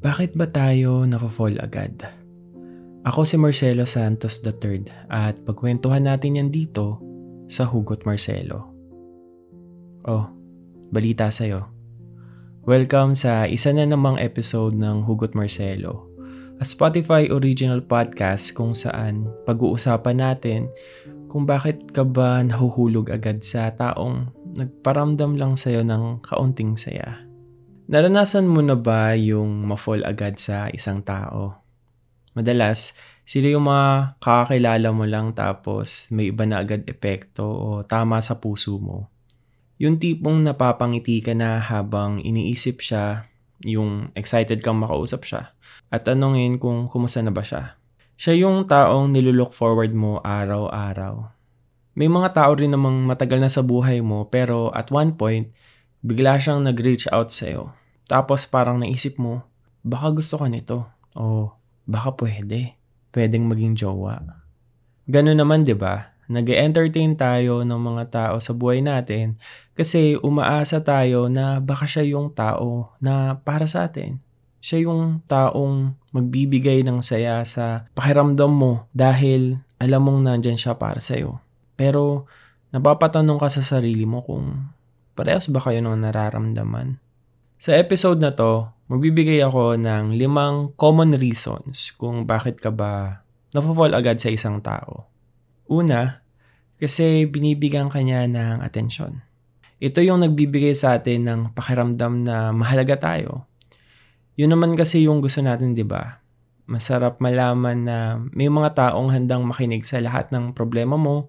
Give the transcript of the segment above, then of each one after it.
Bakit ba tayo nafo-fall agad? Ako si Marcelo Santos III at pagkwentuhan natin yan dito sa Hugot Marcelo. Oh, balita sa'yo. Welcome sa isa na namang episode ng Hugot Marcelo, a Spotify original podcast kung saan pag-uusapan natin kung bakit ka ba nahuhulog agad sa taong nagparamdam lang sa'yo ng kaunting saya. Naranasan mo na ba yung ma-fall agad sa isang tao? Madalas, sila yung mga kakakilala mo lang tapos may iba na agad epekto o tama sa puso mo. Yung tipong napapangiti ka na habang iniisip siya, yung excited kang makausap siya, at tanongin kung kumusta na ba siya. Siya yung taong nilulook forward mo araw-araw. May mga tao rin namang matagal na sa buhay mo pero at one point, bigla siyang nag-reach out sa'yo tapos parang naisip mo, baka gusto ka nito. O baka pwede. Pwedeng maging jowa. Ganun naman 'di ba? Nag-entertain tayo ng mga tao sa buhay natin kasi umaasa tayo na baka siya yung tao na para sa atin. Siya yung taong magbibigay ng saya sa pakiramdam mo dahil alam mong nandyan siya para sa'yo. Pero napapatanong ka sa sarili mo kung parehas ba kayo ng nararamdaman? Sa episode na to, magbibigay ako ng limang common reasons kung bakit ka ba nafo-fall agad sa isang tao. Una, kasi binibigyan kanya ng atensyon. Ito yung nagbibigay sa atin ng pakiramdam na mahalaga tayo. Yun naman kasi yung gusto natin, di ba? Masarap malaman na may mga taong handang makinig sa lahat ng problema mo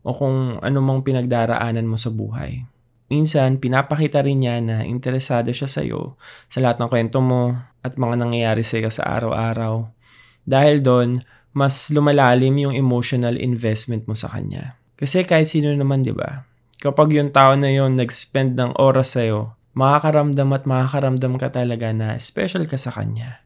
o kung anumang pinagdaraanan mo sa buhay minsan pinapakita rin niya na interesado siya sa iyo sa lahat ng kwento mo at mga nangyayari sa iyo sa araw-araw. Dahil doon, mas lumalalim yung emotional investment mo sa kanya. Kasi kahit sino naman, di ba? Kapag yung tao na yon nag-spend ng oras sa iyo, makakaramdam at makakaramdam ka talaga na special ka sa kanya.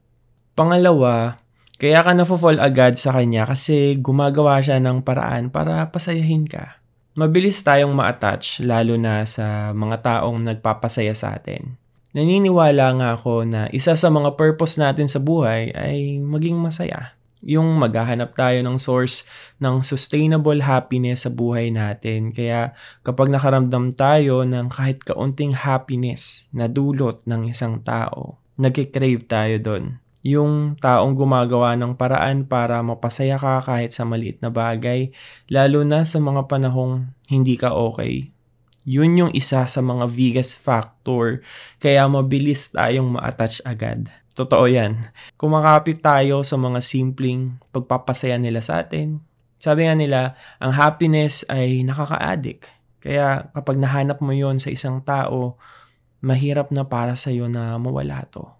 Pangalawa, kaya ka na-fall agad sa kanya kasi gumagawa siya ng paraan para pasayahin ka Mabilis tayong ma-attach lalo na sa mga taong nagpapasaya sa atin. Naniniwala nga ako na isa sa mga purpose natin sa buhay ay maging masaya. Yung maghahanap tayo ng source ng sustainable happiness sa buhay natin. Kaya kapag nakaramdam tayo ng kahit kaunting happiness na dulot ng isang tao, nagkikrave tayo doon yung taong gumagawa ng paraan para mapasaya ka kahit sa maliit na bagay, lalo na sa mga panahong hindi ka okay. Yun yung isa sa mga biggest factor kaya mabilis tayong ma-attach agad. Totoo yan. Kumakapit tayo sa mga simpleng pagpapasaya nila sa atin. Sabi nga nila, ang happiness ay nakaka-addict. Kaya kapag nahanap mo yon sa isang tao, mahirap na para sa'yo na mawala to.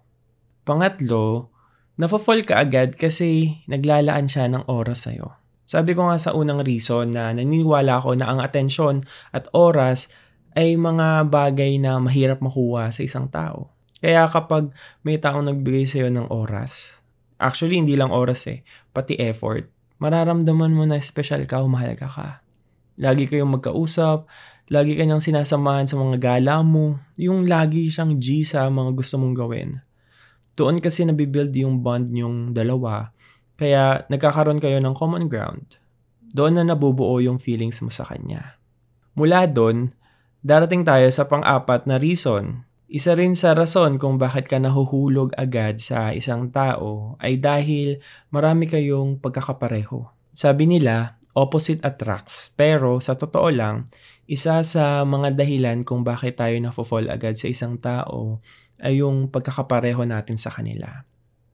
Pangatlo, nafo-fall ka agad kasi naglalaan siya ng oras sa'yo. Sabi ko nga sa unang reason na naniniwala ako na ang atensyon at oras ay mga bagay na mahirap makuha sa isang tao. Kaya kapag may taong nagbigay sa'yo ng oras, actually hindi lang oras eh, pati effort, mararamdaman mo na special ka o mahalaga ka. Lagi kayong magkausap, lagi kanyang sinasamahan sa mga gala mo, yung lagi siyang G sa mga gusto mong gawin. Doon kasi nabibuild yung bond nyong dalawa, kaya nagkakaroon kayo ng common ground. Doon na nabubuo yung feelings mo sa kanya. Mula doon, darating tayo sa pang-apat na reason. Isa rin sa rason kung bakit ka nahuhulog agad sa isang tao ay dahil marami kayong pagkakapareho. Sabi nila, opposite attracts. Pero sa totoo lang, isa sa mga dahilan kung bakit tayo nafo-fall agad sa isang tao ay yung pagkakapareho natin sa kanila.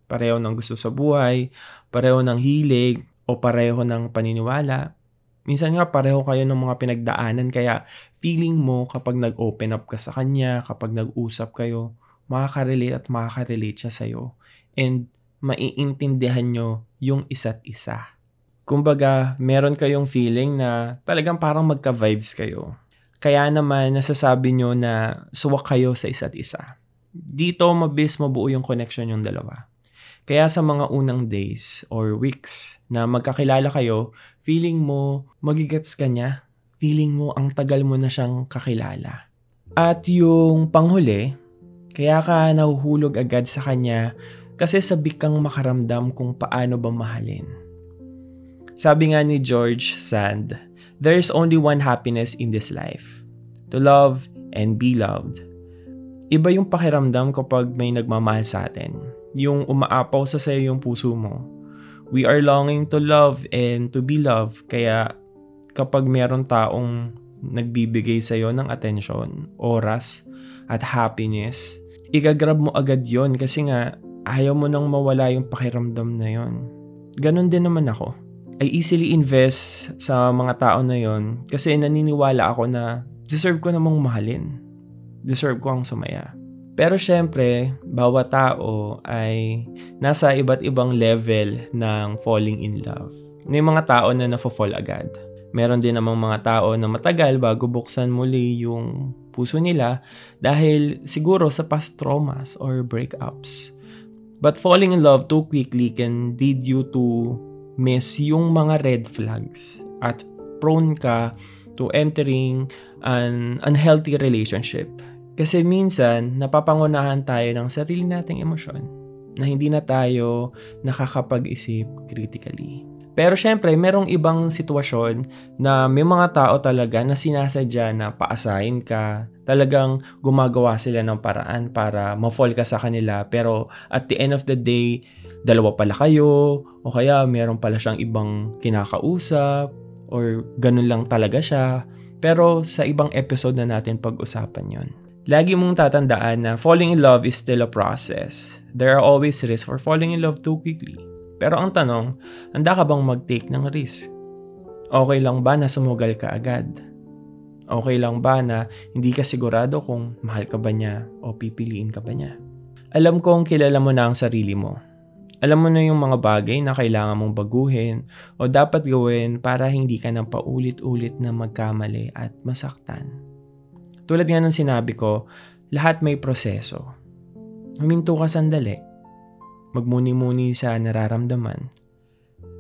Pareho ng gusto sa buhay, pareho ng hilig, o pareho ng paniniwala. Minsan nga pareho kayo ng mga pinagdaanan kaya feeling mo kapag nag-open up ka sa kanya, kapag nag-usap kayo, makaka-relate at makaka-relate siya sa'yo. And maiintindihan nyo yung isa't isa. Kumbaga, meron kayong feeling na talagang parang magka-vibes kayo. Kaya naman nasasabi nyo na suwak kayo sa isa't isa dito mabilis mabuo yung connection yung dalawa. Kaya sa mga unang days or weeks na magkakilala kayo, feeling mo magigets ka niya. Feeling mo ang tagal mo na siyang kakilala. At yung panghuli, kaya ka nahuhulog agad sa kanya Kasi sabik kang makaramdam kung paano ba mahalin. Sabi nga ni George Sand, there is only one happiness in this life. To love and be loved. Iba yung pakiramdam kapag may nagmamahal sa atin. Yung umaapaw sa sayo yung puso mo. We are longing to love and to be loved. Kaya kapag meron taong nagbibigay sa'yo ng atensyon, oras, at happiness, igagrab mo agad yon kasi nga ayaw mo nang mawala yung pakiramdam na yon. Ganon din naman ako. I easily invest sa mga tao na yon kasi naniniwala ako na deserve ko namang mahalin. Deserve ko ang sumaya. Pero syempre, bawat tao ay nasa iba't ibang level ng falling in love. May mga tao na nafo-fall agad. Meron din namang mga tao na matagal bago buksan muli yung puso nila dahil siguro sa past traumas or breakups. But falling in love too quickly can lead you to miss yung mga red flags at prone ka to entering an unhealthy relationship. Kasi minsan, napapangunahan tayo ng sarili nating emosyon na hindi na tayo nakakapag-isip critically. Pero syempre, merong ibang sitwasyon na may mga tao talaga na sinasadya na paasahin ka. Talagang gumagawa sila ng paraan para ma-fall ka sa kanila. Pero at the end of the day, dalawa pala kayo, o kaya meron pala siyang ibang kinakausap, or ganun lang talaga siya. Pero sa ibang episode na natin pag-usapan yon. Lagi mong tatandaan na falling in love is still a process. There are always risks for falling in love too quickly. Pero ang tanong, handa ka bang mag-take ng risk? Okay lang ba na sumugal ka agad? Okay lang ba na hindi ka sigurado kung mahal ka ba niya o pipiliin ka ba niya? Alam kong kilala mo na ang sarili mo alam mo na yung mga bagay na kailangan mong baguhin o dapat gawin para hindi ka nang paulit-ulit na magkamali at masaktan. Tulad nga ng sinabi ko, lahat may proseso. Huminto ka sandali. Magmuni-muni sa nararamdaman.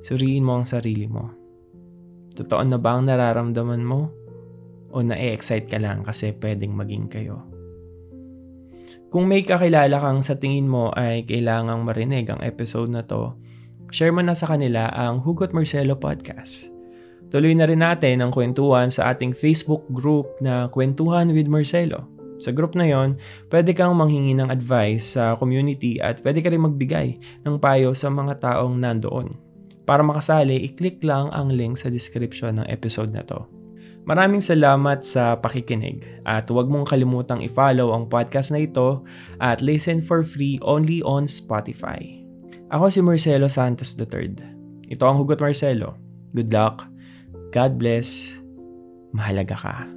Suriin mo ang sarili mo. Totoo na ba ang nararamdaman mo? O na-excite ka lang kasi pwedeng maging kayo? Kung may kakilala kang sa tingin mo ay kailangang marinig ang episode na to, share mo na sa kanila ang Hugot Marcelo Podcast. Tuloy na rin natin ang kwentuhan sa ating Facebook group na Kwentuhan with Marcelo. Sa group na yon, pwede kang manghingi ng advice sa community at pwede ka rin magbigay ng payo sa mga taong nandoon. Para makasali, i-click lang ang link sa description ng episode na to. Maraming salamat sa pakikinig at huwag mong kalimutang i-follow ang podcast na ito at listen for free only on Spotify. Ako si Marcelo Santos III. Ito ang Hugot Marcelo. Good luck. God bless. Mahalaga ka.